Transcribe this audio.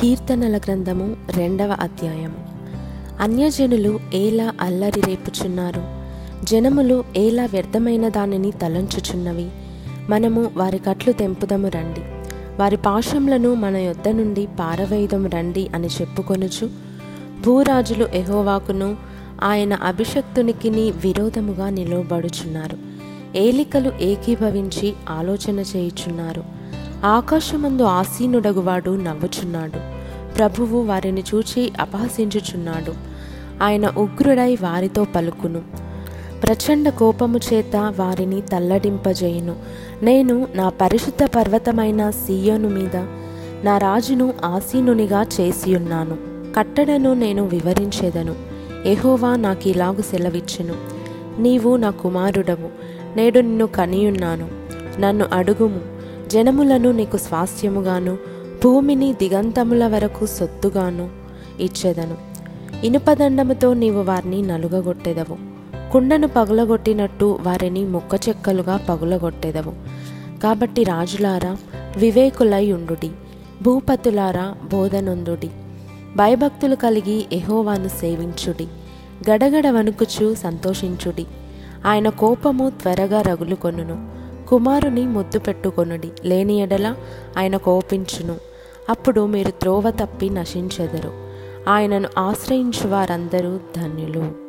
కీర్తనల గ్రంథము రెండవ అధ్యాయము. అన్యజనులు ఏలా అల్లరి రేపుచున్నారు? జనములు ఏలా వ్యర్థమైన దానిని తలంచుచున్నవి? మనము వారి కట్లు తెంపుదము రండి. వారి పాశములను మన యొద్ద నుండి పారవేయుదము రండి అని చెప్పుకొనుచు భూరాజులు ఎహోవాకును ఆయన అభిషక్తునికిని విరోధముగా నిలువబడుచున్నారు. ఏలికలు ఏకీభవించి ఆలోచన చేయుచున్నారు. ఆకాశమందు ఆసీనుడగువాడు నవ్వుచున్నాడు. ప్రభువు వారిని చూచి అపహసించుచున్నాడు. ఆయన ఉగ్రుడై వారితో పలుకును. ప్రచండ కోపము చేత వారిని తల్లడింపజేయును. నేను నా పరిశుద్ధ పర్వతమైన సీయోను మీద నా రాజును ఆసీనునిగా చేసియున్నాను. కట్టడను నేను వివరించేదను. ఎహోవా నాకు ఇలాగు సెలవిచ్చెను. నీవు నా కుమారుడవు. నేడు నిన్ను కనియున్నాను. నన్ను అడుగుము. జనములను నీకు స్వాస్థ్యముగాను భూమిని దిగంతముల వరకు సొత్తుగాను ఇచ్చేదను. ఇనుపదండముతో నీవు వారిని నలుగగొట్టెదవు. కుండను పగులగొట్టినట్టు వారిని ముక్క చెక్కలుగా పగులగొట్టెదవు. కాబట్టి రాజులారా వివేకులై ఉండుడి భూపతులారా బోధనొందుడి. భయభక్తులు కలిగి ఎహోవాను సేవించుడి. గడగడ వణుకుచు సంతోషించుడి. ఆయన కోపము త్వరగా రగులుకొనును. కుమారుని ముద్దు పెట్టుకొనుడి. లేని ఎడల ఆయన కోపించును. అప్పుడు మీరు త్రోవ తప్పి నశించెదరు. ఆయనను ఆశ్రయించు వారందరూ ధన్యులు.